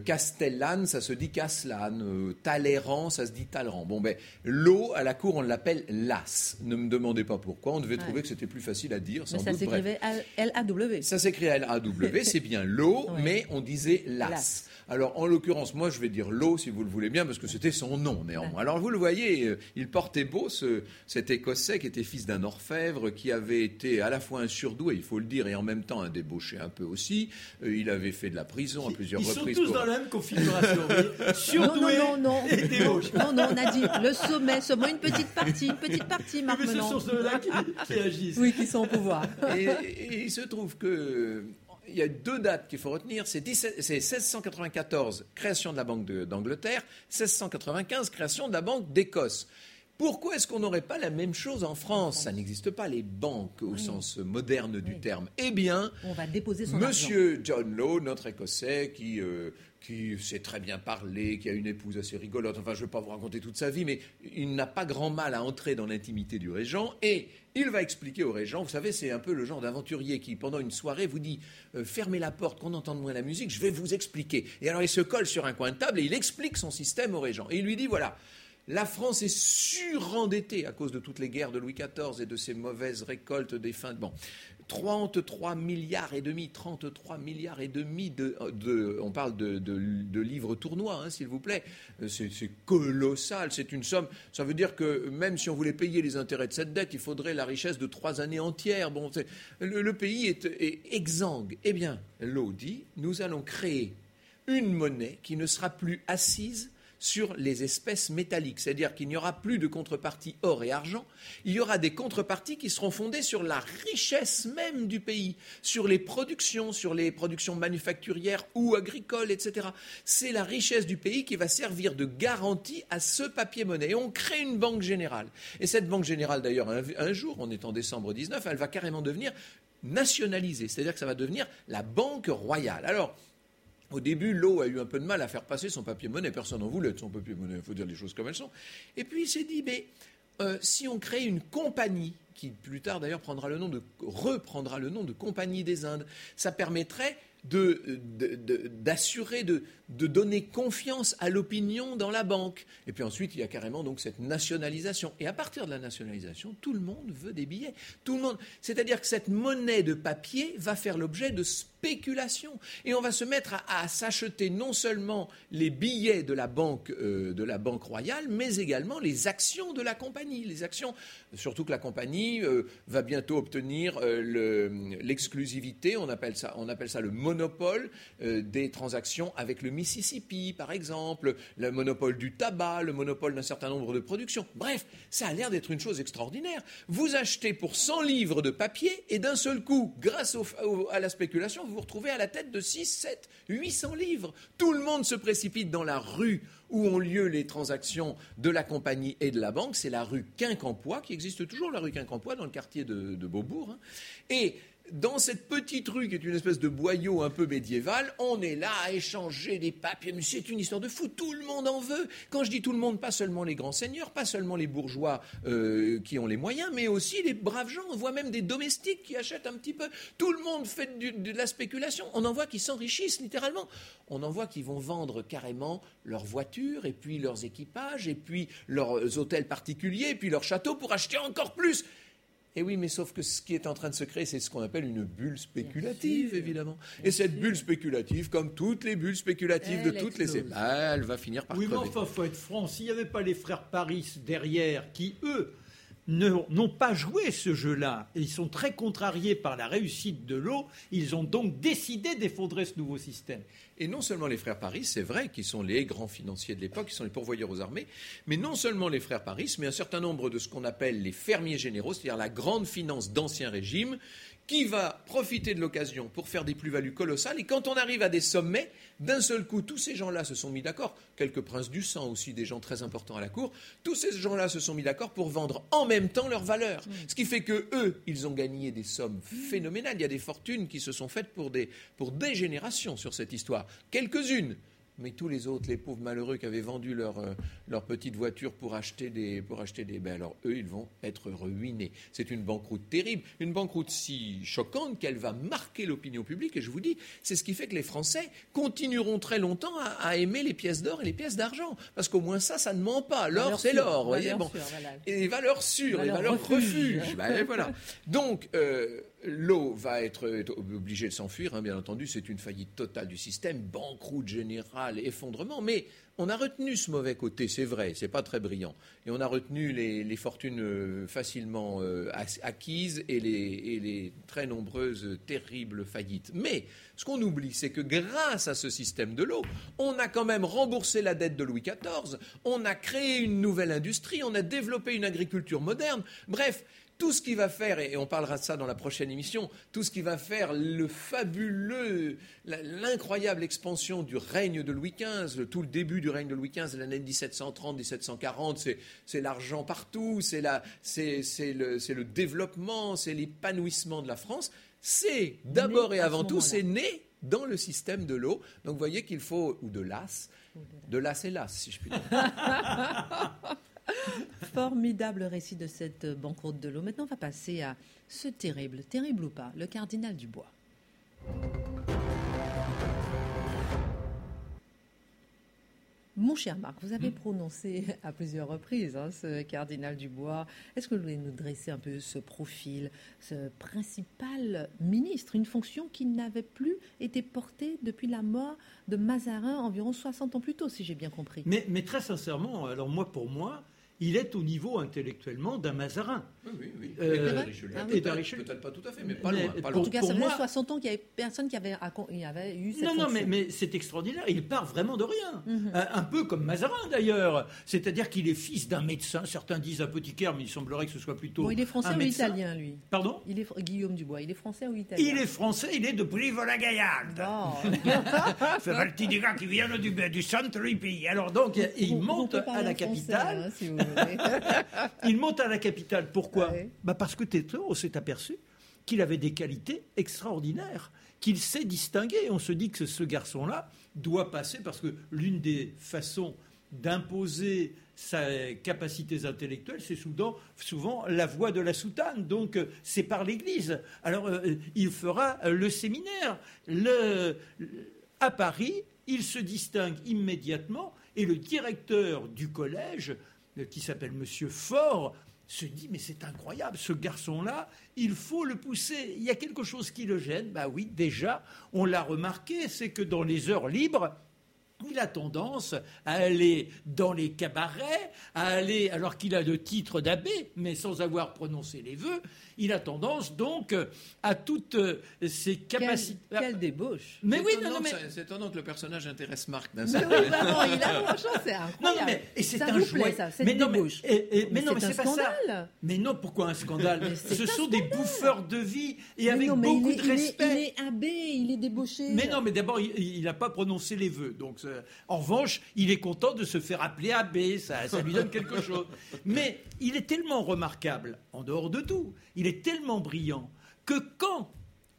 Castellane, ça se dit Caslan. Euh, Talleyrand, ça se dit Talleyrand. Bon, ben, l'eau, à la cour, on l'appelle las. Ne me demandez pas pourquoi. On devait Ouais. trouver que c'était plus facile à dire. Mais sans ça doute. Bref. s'écrivait L-A-W. Ça s'écrit L-A-W, c'est bien l'eau, Ouais. mais on disait las. Alors, en l'occurrence, moi, je vais dire l'eau, si vous le voulez bien, parce que c'était son nom, néanmoins. Alors, vous le voyez, euh, il portait beau, ce, cet Écossais qui était fils d'un orfèvre, qui avait été à la fois un surdoué, il faut le dire, et en même temps un débauché un peu aussi. Euh, il avait fait de la prison à plusieurs Ils sont reprises. tous pour- dans la même configuration. voyez. Non, non, Surdoué non, non. et débauché. Non, non, on a dit le sommet, seulement une petite partie, une petite partie, Marc Mais ce sont ceux-là qui, qui agissent. Oui, qui sont au pouvoir. et, et il se trouve que il y a deux dates qu'il faut retenir. C'est 17 c'est 1694, création de la Banque d'Angleterre, 1695, création de la Banque d'Écosse. Pourquoi est-ce qu'on n'aurait pas la même chose en France? Ça n'existe pas, les banques au sens moderne du Oui. terme. Eh bien, On va déposer son argent. Monsieur John Law, notre Écossais, qui, euh, qui sait très bien parler, qui a une épouse assez rigolote, enfin je ne vais pas vous raconter toute sa vie, mais il n'a pas grand mal à entrer dans l'intimité du régent, et il va expliquer au régent, vous savez, c'est un peu le genre d'aventurier qui, pendant une soirée, vous dit euh, fermez la porte, qu'on entende moins la musique, je vais vous expliquer. Et alors il se colle sur un coin de table et il explique son système au régent. Et il lui dit voilà, La France est surendettée à cause de toutes les guerres de Louis XIV et de ses mauvaises récoltes des fins de... Bon, 33 milliards et demi, 33 milliards et demi de, on parle de, livres tournois, hein, s'il vous plaît. C'est colossal, c'est une somme. Ça veut dire que même si on voulait payer les intérêts de cette dette, il faudrait la richesse de trois années entières. Bon, le, pays est, est exsangue. Eh bien, l'eau dit, nous allons créer une monnaie qui ne sera plus assise sur les espèces métalliques, c'est-à-dire qu'il n'y aura plus de contrepartie or et argent, il y aura des contreparties qui seront fondées sur la richesse même du pays, sur les productions, sur les productions manufacturières ou agricoles, etc. C'est la richesse du pays qui va servir de garantie à ce papier-monnaie. Et on crée une banque générale. Et cette banque générale, d'ailleurs, un, jour, on est en décembre 19, elle va carrément devenir nationalisée, c'est-à-dire que ça va devenir la banque royale. Alors, au début, l'eau a eu un peu de mal à faire passer son papier-monnaie. Personne n'en voulait de son papier-monnaie, il faut dire les choses comme elles sont. Et puis il s'est dit, mais euh, si on crée une compagnie, qui plus tard d'ailleurs prendra le nom de, reprendra le nom de Compagnie des Indes, ça permettrait d'assurer, de, de, donner confiance à l'opinion dans la banque. Et puis ensuite, il y a carrément donc cette nationalisation. Et à partir de la nationalisation, tout le monde veut des billets. Tout le monde. C'est-à-dire que cette monnaie de papier va faire l'objet de spéculation. Et on va se mettre à, s'acheter non seulement les billets de la banque, euh, de la banque royale, mais également les actions de la compagnie. Les actions, surtout que la compagnie euh, va bientôt obtenir euh, l'exclusivité. on appelle ça, on appelle ça le monopole des transactions avec le Mississippi, par exemple, le monopole du tabac, le monopole d'un certain nombre de productions. Bref, ça a l'air d'être une chose extraordinaire. Vous achetez pour 100 livres de papier et d'un seul coup, grâce à la spéculation, vous vous retrouvez à la tête de 6, 7, 800 livres. Tout le monde se précipite dans la rue où ont lieu les transactions de la compagnie et de la banque. C'est la rue Quincampoix, qui existe toujours, la rue Quincampoix, dans le quartier de, Beaubourg. Hein. Et dans cette petite rue qui est une espèce de boyau un peu médiéval, on est là à échanger des papiers. Mais c'est une histoire de fou. Tout le monde en veut. Quand je dis tout le monde, pas seulement les grands seigneurs, pas seulement les bourgeois euh, qui ont les moyens, mais aussi les braves gens. On voit même des domestiques qui achètent un petit peu. Tout le monde fait de la spéculation. On en voit qui s'enrichissent littéralement. On en voit qui vont vendre carrément leurs voitures et puis leurs équipages et puis leurs hôtels particuliers et puis leurs châteaux pour acheter encore plus. Et eh oui, mais sauf que ce qui est en train de se créer, c'est ce qu'on appelle une bulle spéculative, évidemment. Et cette bulle spéculative, comme toutes les bulles spéculatives de toutes les époques, elle va finir par Oui, mais enfin, faut être franc. S'il n'y avait pas les frères Paris derrière, qui eux n'ont pas joué ce jeu-là, ils sont très contrariés par la réussite de l'eau, ils ont donc décidé d'effondrer ce nouveau système. Et non seulement les frères Paris, c'est vrai, qui sont les grands financiers de l'époque, qui sont les pourvoyeurs aux armées, mais non seulement les frères Paris, mais un certain nombre de ce qu'on appelle les fermiers généraux, c'est-à-dire la grande finance d'ancien régime, qui va profiter de l'occasion pour faire des plus-values colossales. Et quand on arrive à des sommets, d'un seul coup, tous ces gens-là se sont mis d'accord, quelques princes du sang aussi, des gens très importants à la cour, tous ces gens-là se sont mis d'accord pour vendre en même temps leurs valeurs. Ce qui fait que eux, ils ont gagné des sommes phénoménales. Il y a des fortunes qui se sont faites pour des, pour des générations sur cette histoire. Quelques-unes mais tous les autres, les pauvres malheureux qui avaient vendu leur, euh, leur petite voiture pour acheter des, pour acheter des, ben alors eux, ils vont être ruinés. C'est une banqueroute terrible, une banqueroute si choquante qu'elle va marquer l'opinion publique. Et je vous dis, c'est ce qui fait que les Français continueront très longtemps à, aimer les pièces d'or et les pièces d'argent, parce qu'au moins ça, ça ne ment pas. L'or, c'est l'or, voyez. Bon. Et les valeurs sûres, les valeurs refuges. Ben, voilà. Donc euh, L'eau va être obligée de s'enfuir, hein, bien entendu, c'est une faillite totale du système, banqueroute générale, effondrement, mais on a retenu ce mauvais côté, c'est vrai, c'est pas très brillant, et on a retenu les, fortunes euh, facilement euh, acquises et les, et les, très nombreuses terribles faillites. Mais ce qu'on oublie, c'est que grâce à ce système de l'eau, on a quand même remboursé la dette de Louis XIV, on a créé une nouvelle industrie, on a développé une agriculture moderne, bref, tout ce qui va faire, et on parlera de ça dans la prochaine émission, tout ce qui va faire le fabuleux, l'incroyable expansion du règne de Louis XV, tout le début du règne de Louis XV, l'année 1730-1740, c'est l'argent partout, c'est le, le développement, c'est l'épanouissement de la France. C'est d'abord et avant tout, c'est né dans le système de l'eau. Donc vous voyez qu'il faut, ou de l'as, de l'as et l'as, si je puis dire. Formidable récit de cette banqueroute de l'eau. Maintenant, on va passer à ce terrible, terrible ou pas, le cardinal du bois. Mon cher Marc, vous avez prononcé à plusieurs reprises hein, ce cardinal Dubois. Est-ce que vous voulez nous dresser un peu ce profil, ce principal ministre, une fonction qui n'avait plus été portée depuis la mort de Mazarin environ 60 ans plus tôt, si j'ai bien compris? Mais, mais très sincèrement, alors moi, pour moi, il est au niveau intellectuellement d'un Mazarin. Oui, oui, oui. Euh, Ah et d'un Richelieu. Peut-être pas tout à fait, mais pas Mais loin. Pas pour- loin. En tout cas, pour ça faisait moi- 60 ans qu'il n'y avait personne qui avait, accom- il avait eu cette Non, non, mais, mais c'est extraordinaire. Il part vraiment de rien. Mhm. Un, un peu comme Mazarin d'ailleurs. C'est-à-dire qu'il est fils d'un médecin. Certains disent apothicaire, mais il semblerait que ce soit plutôt. Bon, il est français un ou italien, lui? Pardon? Il est, Guillaume Dubois, il est français ou italien? Il est français, il est de Brive-la-Gaillarde. Bon. C'est gars qui viennent du, du centre du pays. Alors donc, il Vous- monte à la français, capitale. hein, si vous voulez. Il monte à la capitale. Pourquoi Ouais. bah Parce que Tétro s'est aperçu qu'il avait des qualités extraordinaires, qu'il s'est distingué. On se dit que ce garçon-là doit passer, parce que l'une des façons d'imposer ses capacités intellectuelles, c'est souvent, souvent la voie de la soutane. Donc, euh, c'est par l'Église. Alors, euh, il fera euh, le séminaire. Le, à Paris, il se distingue immédiatement et le directeur du collège, euh, qui s'appelle Monsieur Faure, se dit mais c'est incroyable, ce garçon-là, il faut le pousser. Il y a quelque chose qui le gêne. Bah oui, déjà, on l'a remarqué, c'est que dans les heures libres, il a tendance à aller dans les cabarets, à aller, alors qu'il a le titre d'abbé, mais sans avoir prononcé les vœux, il a tendance donc à toutes euh, ses capacités. quelle débauche Mais C'est oui, étonnant non, non, que mais C'est étonnant que le personnage intéresse Marc d'un Mais certain oui, vraiment, il a franchement, c'est Non, incroyable. non, mais et c'est un vous jouet. plaît, ça, cette mais non, mais, débauche. et- et- mais non, mais c'est pas ça. scandale. Mais non, pourquoi un scandale? Mais Ce un sont des bouffeurs de vie et avec Mais non, mais beaucoup il est, de il est- respect. Il est, abbé, il est débauché. Mais non, mais d'abord, il n'a pas prononcé les vœux. Donc, euh, en revanche, il est content de se faire appeler abbé. Ça, ça lui donne quelque chose. Mais il est tellement remarquable, en dehors de tout, il est tellement brillant que quand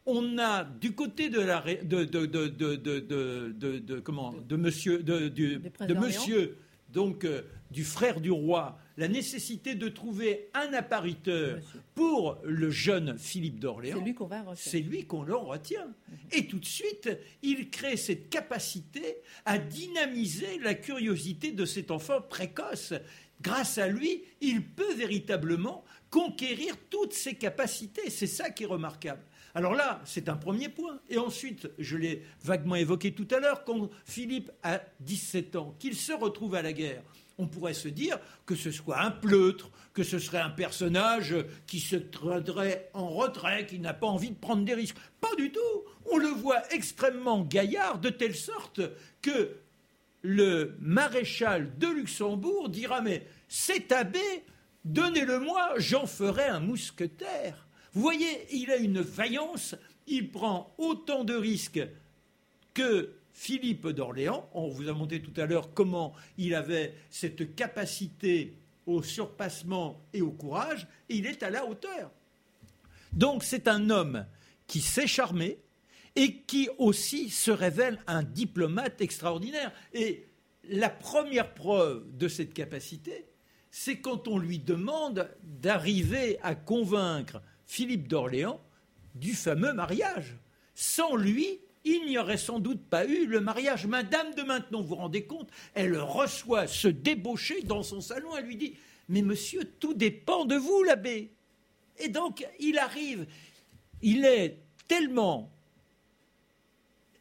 on a du côté de la ré- de de de de de, de- de- de- comment de monsieur de du- monsieur donc euh, du frère du roi la nécessité de trouver un appariteur Monsieur. pour le jeune Philippe d'Orléans C'est lui qu'on va retenir. c'est lui qu'on le retient. Et tout de suite, il crée cette capacité à dynamiser la curiosité de cet enfant précoce. Grâce à lui, il peut véritablement conquérir toutes ses capacités. C'est ça qui est remarquable. Alors là, c'est un premier point. Et ensuite, je l'ai vaguement évoqué tout à l'heure, quand Philippe a 17 ans, qu'il se retrouve à la guerre, on pourrait se dire que ce soit un pleutre, que ce serait un personnage qui se tiendrait en retrait, qui n'a pas envie de prendre des risques. Pas du tout. On le voit extrêmement gaillard, de telle sorte que le maréchal de Luxembourg dira Mais cet abbé, donnez-le-moi, j'en ferai un mousquetaire. Vous voyez, il a une vaillance, il prend autant de risques que Philippe d'Orléans. On vous a montré tout à l'heure comment il avait cette capacité au surpassement et au courage, et il est à la hauteur. Donc c'est un homme qui sait charmer et qui aussi se révèle un diplomate extraordinaire. Et la première preuve de cette capacité, c'est quand on lui demande d'arriver à convaincre Philippe d'Orléans du fameux mariage. Sans lui, il n'y aurait sans doute pas eu le mariage. Madame de Maintenon, vous vous rendez compte, elle reçoit ce débauché dans son salon, elle lui dit Mais monsieur, tout dépend de vous, l'abbé. Et donc, il arrive, il est tellement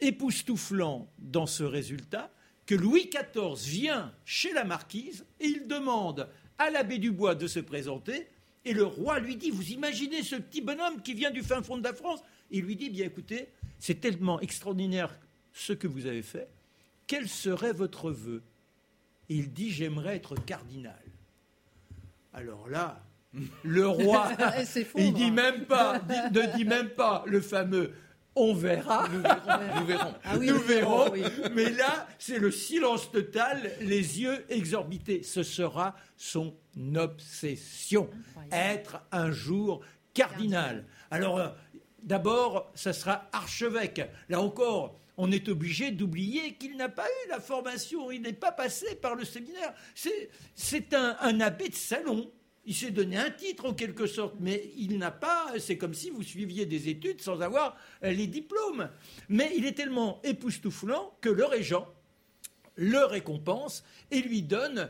époustouflant dans ce résultat que Louis XIV vient chez la marquise et il demande à l'abbé Dubois de se présenter. Et le roi lui dit Vous imaginez ce petit bonhomme qui vient du fin fond de la France? Il lui dit Bien écoutez, c'est tellement extraordinaire ce que vous avez fait. Quel serait votre vœu? Et il dit J'aimerais être cardinal. Alors là, le roi, il dit même pas, dit- ne dit même pas le fameux on verra. Nous verrons. Nous verrons. Ah oui, Nous nous verrons, verrons. oui. Mais là, c'est le silence total, les yeux exorbités. Ce sera son obsession. Incroyable. Être un jour cardinal. Alors, euh, d'abord, ça sera archevêque. Là encore, on est obligé d'oublier qu'il n'a pas eu la formation, il n'est pas passé par le séminaire. C'est, un, abbé de salon. Il s'est donné un titre en quelque sorte, mais il n'a pas. C'est comme si vous suiviez des études sans avoir euh, les diplômes. Mais il est tellement époustouflant que le régent le récompense et lui donne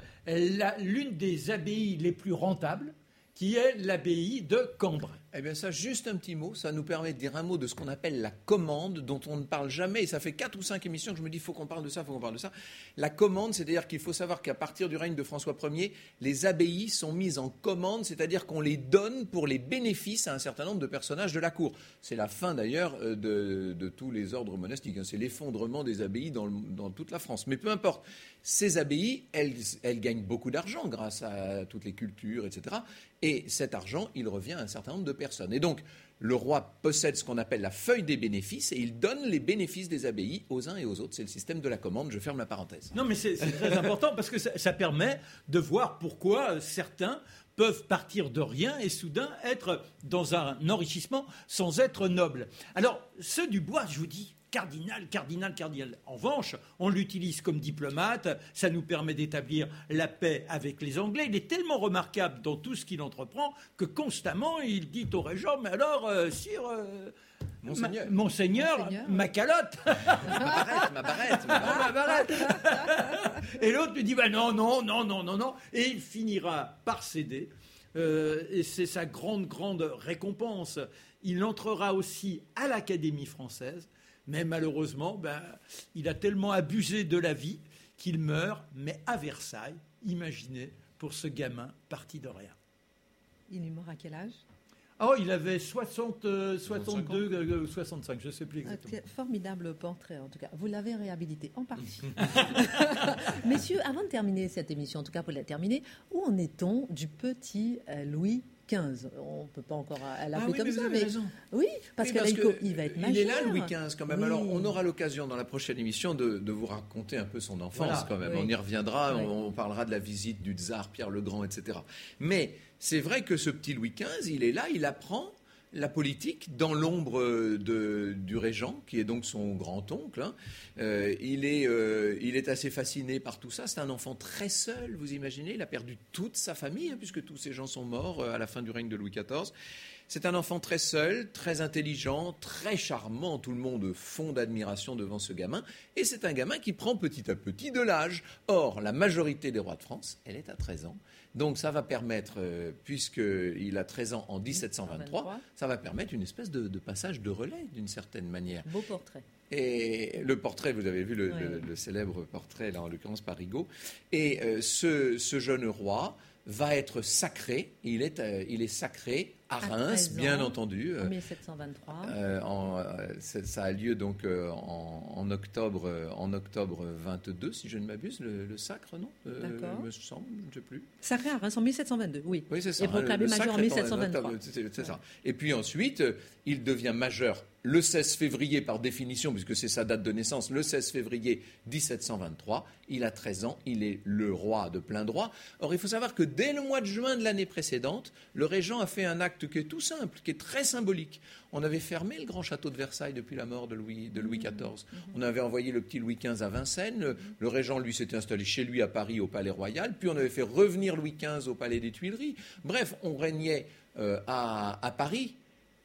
l'une des abbayes les plus rentables, qui est l'abbaye de Cambrai. Eh bien ça, juste un petit mot, ça nous permet de dire un mot de ce qu'on appelle la commande, dont on ne parle jamais, et ça fait quatre ou cinq émissions que je me dis, il faut qu'on parle de ça, il faut qu'on parle de ça. La commande, c'est-à-dire qu'il faut savoir qu'à partir du règne de François Ier, les abbayes sont mises en commande, c'est-à-dire qu'on les donne pour les bénéfices à un certain nombre de personnages de la cour. C'est la fin d'ailleurs euh, de, tous les ordres monastiques, hein. c'est l'effondrement des abbayes dans, toute la France. Mais peu importe, ces abbayes, elles, gagnent beaucoup d'argent grâce à toutes les cultures, etc. Et cet argent, il revient à un certain nombre de personnes. Et donc, le roi possède ce qu'on appelle la feuille des bénéfices et il donne les bénéfices des abbayes aux uns et aux autres. C'est le système de la commande. Je ferme la parenthèse. Non, mais c'est très important parce que ça, permet de voir pourquoi certains peuvent partir de rien et soudain être dans un enrichissement sans être nobles. Alors, ceux du bois, je vous dis, cardinal, cardinal, cardinal. En revanche, on l'utilise comme diplomate, ça nous permet d'établir la paix avec les Anglais. Il est tellement remarquable dans tout ce qu'il entreprend que constamment il dit au régent, mais alors, euh, sire... Euh, Monseigneur. Monseigneur, ma calotte. ma barrette, ma barrette, ma barrette. et l'autre lui dit bah non, non, non, non, non, non. Et il finira par céder. Euh, et c'est sa grande, grande récompense. Il entrera aussi à l'Académie française. Mais malheureusement, ben, il a tellement abusé de la vie qu'il meurt, mais à Versailles, imaginez, pour ce gamin parti de rien. Il est mort à quel âge? Oh, il avait 60, 62, 65, je ne sais plus exactement. formidable portrait, en tout cas. Vous l'avez réhabilité, en partie. Messieurs, avant de terminer cette émission, en tout cas pour la terminer, où en est-on du petit euh, Louis on ne peut pas encore l'appeler ah comme ça, mais oui, parce, qu'il va être majeur. Il est là, Louis XV, quand même. Alors, on aura l'occasion dans la prochaine émission de, vous raconter un peu son enfance, quand même. On y reviendra, on, parlera de la visite du tsar Pierre le Grand, etc. Mais c'est vrai que ce petit Louis XV, il est là, il apprend la politique dans l'ombre du régent, qui est donc son grand-oncle. Hein. Euh, il, est, euh, il est assez fasciné par tout ça. C'est un enfant très seul, vous imaginez. Il a perdu toute sa famille, hein, puisque tous ces gens sont morts euh, à la fin du règne de Louis XIV. C'est un enfant très seul, très intelligent, très charmant. Tout le monde fond d'admiration devant ce gamin. Et c'est un gamin qui prend petit à petit de l'âge. Or, la majorité des rois de France, elle est à 13 ans. Donc ça va permettre, euh, puisqu'il a 13 ans en 1723, ça va permettre une espèce de, passage de relais d'une certaine manière. Beau portrait. Et le portrait, vous avez vu le, célèbre portrait, là en l'occurrence par Rigaud. Et euh, ce, jeune roi va être sacré, il est, euh, il est sacré à Reims, bien entendu. En 1723. Euh, euh, ça a lieu donc euh, en, octobre, en octobre 22, si je ne m'abuse, le, sacre, non D'accord. me semble, je ne sais plus. Sacré à Reims en 1722, oui. Oui, c'est ça. Et proclamé majeur en 1723. C'est ça. Et puis ensuite, il devient majeur le 16 février par définition, puisque c'est sa date de naissance, le 16 février 1723. Il a 13 ans, il est le roi de plein droit. Or, il faut savoir que dès le mois de juin de l'année précédente, le régent a fait un acte qui est tout simple, qui est très symbolique. On avait fermé le grand château de Versailles depuis la mort de Louis, de Louis XIV. Mmh. On avait envoyé le petit Louis XV à Vincennes. Le, régent, lui, s'était installé chez lui à Paris, au Palais Royal. Puis on avait fait revenir Louis XV au Palais des Tuileries. Bref, on régnait euh, à, Paris.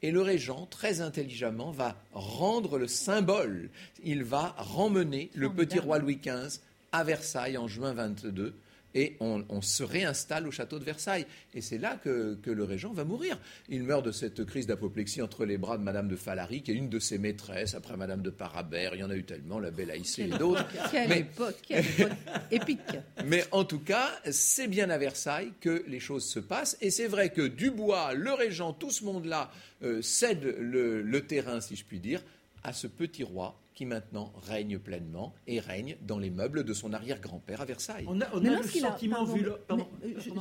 Et le régent, très intelligemment, va rendre le symbole. Il va remmener le petit roi Louis XV à Versailles en juin 22 et on, se réinstalle au château de Versailles. Et c'est là que, le régent va mourir. Il meurt de cette crise d'apoplexie entre les bras de Madame de Falary, qui est une de ses maîtresses, après Madame de Parabère, il y en a eu tellement, la belle Aïssé et d'autres. Quelle mais, époque, quelle époque épique. Mais en tout cas, c'est bien à Versailles que les choses se passent. Et c'est vrai que Dubois, le régent, tout ce monde-là euh, cède le terrain, si je puis dire, à ce petit roi qui maintenant règne pleinement et règne dans les meubles de son arrière-grand-père à Versailles. On a, le sentiment vu euh,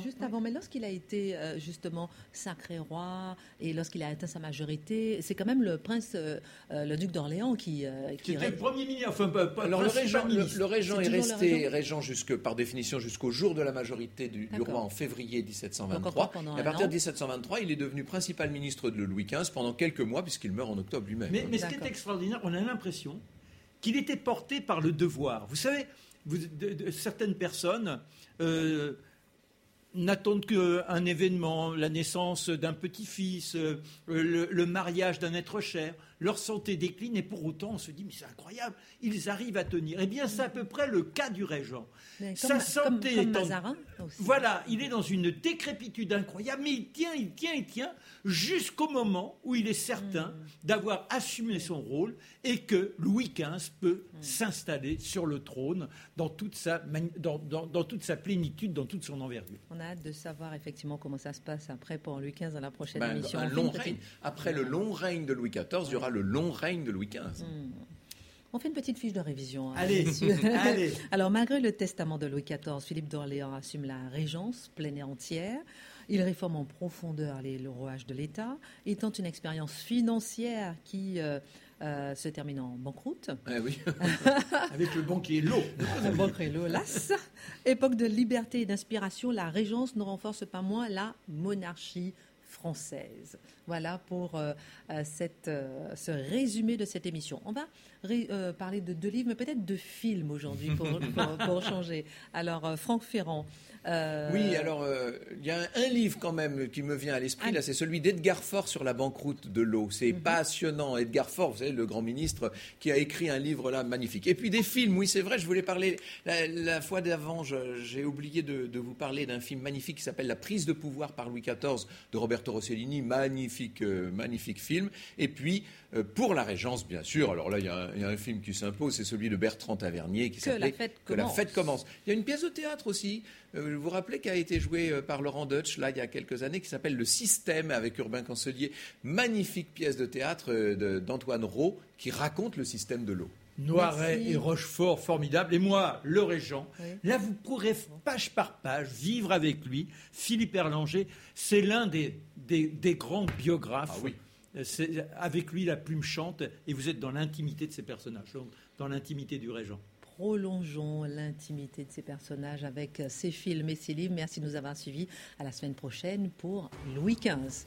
juste avant, mais lorsqu'il a été euh, justement sacré roi et lorsqu'il a atteint sa majorité, c'est quand même le prince, euh, le duc d'Orléans qui, qui, était le premier ministre. Enfin, Alors le régent, le, régent est, resté régent, jusque, par définition jusqu'au jour de la majorité du, roi en février 1723. et à partir de 1723, il est devenu principal ministre de Louis XV pendant quelques mois puisqu'il meurt en octobre lui-même. mais ce qui est extraordinaire, on a l'impression qu'il était porté par le devoir. Vous savez, certaines personnes euh, n'attendent qu'un événement, la naissance d'un petit-fils, euh, le, mariage d'un être cher, leur santé décline et pour autant on se dit mais c'est incroyable, ils arrivent à tenir. Eh bien c'est à peu près le cas du régent. Mais Sa comme- santé comme- comme est en-. Voilà, il est dans une décrépitude incroyable, mais il tient, il tient, il tient jusqu'au moment où il est certain d'avoir assumé son rôle et que Louis XV peut s'installer sur le trône dans toute, sa, mani- dans, dans- dans toute sa plénitude, dans toute son envergure. On a hâte de savoir effectivement comment ça se passe après pour Louis XV dans la prochaine Ben, émission. un long règne. Après le long règne de Louis XIV, il y aura le long règne de Louis XV. On fait une petite fiche de révision. hein, Allez, messieurs. allez. Alors, malgré le testament de Louis XIV, Philippe d'Orléans assume la régence pleine et entière. Il réforme en profondeur les- le rouage de l'État. Il tente une expérience financière qui euh, euh, se termine en banqueroute. Eh oui. Avec le banquier L'eau. Banqueroute, las. Époque de liberté et d'inspiration, la régence ne renforce pas moins la monarchie française. Voilà pour euh, euh, cette, euh, ce résumé de cette émission. On va euh, parler de deux livres, mais peut-être de films aujourd'hui pour, pour- pour changer. Alors, Franck Ferrand. Euh, Oui, alors euh, il y a un, un livre quand même qui me vient à l'esprit, Ah. là, c'est celui d'Edgar Faure sur la banqueroute de l'eau. C'est Mhm. passionnant. Edgar Faure, vous savez, le grand ministre qui a écrit un livre là magnifique. Et puis des films, oui, c'est vrai, je voulais parler, la, la fois d'avant, j'ai oublié de, de vous parler d'un film magnifique qui s'appelle La prise de pouvoir par Louis XIV de Roberto Rossellini, magnifique, euh, magnifique film. Et puis, pour la Régence, bien sûr, alors là, il y, a un- il y a un film qui s'impose, c'est celui de Bertrand Tavernier qui Que la s'appelait fête Que la commence. fête commence. Il y a une pièce de théâtre aussi, euh, vous vous rappelez, qui a été jouée euh, par Laurent Deutsch, là, il y a quelques années, qui s'appelle Le Système, avec Urbain Cancelier. Magnifique pièce de théâtre euh, d'Antoine Rowe, qui raconte le système de l'eau. Noiret Merci. et Rochefort, formidable. Et moi, le régent. Oui. Là, vous pourrez page par page vivre avec lui. Philippe Erlanger, c'est l'un des, des, des grands biographes. Ah oui avec lui la plume chante et vous êtes dans l'intimité de ces personnages, dans l'intimité du régent. Prolongeons l'intimité de ces personnages avec ces films et ces livres. Merci de nous avoir suivis. À la semaine prochaine pour Louis XV.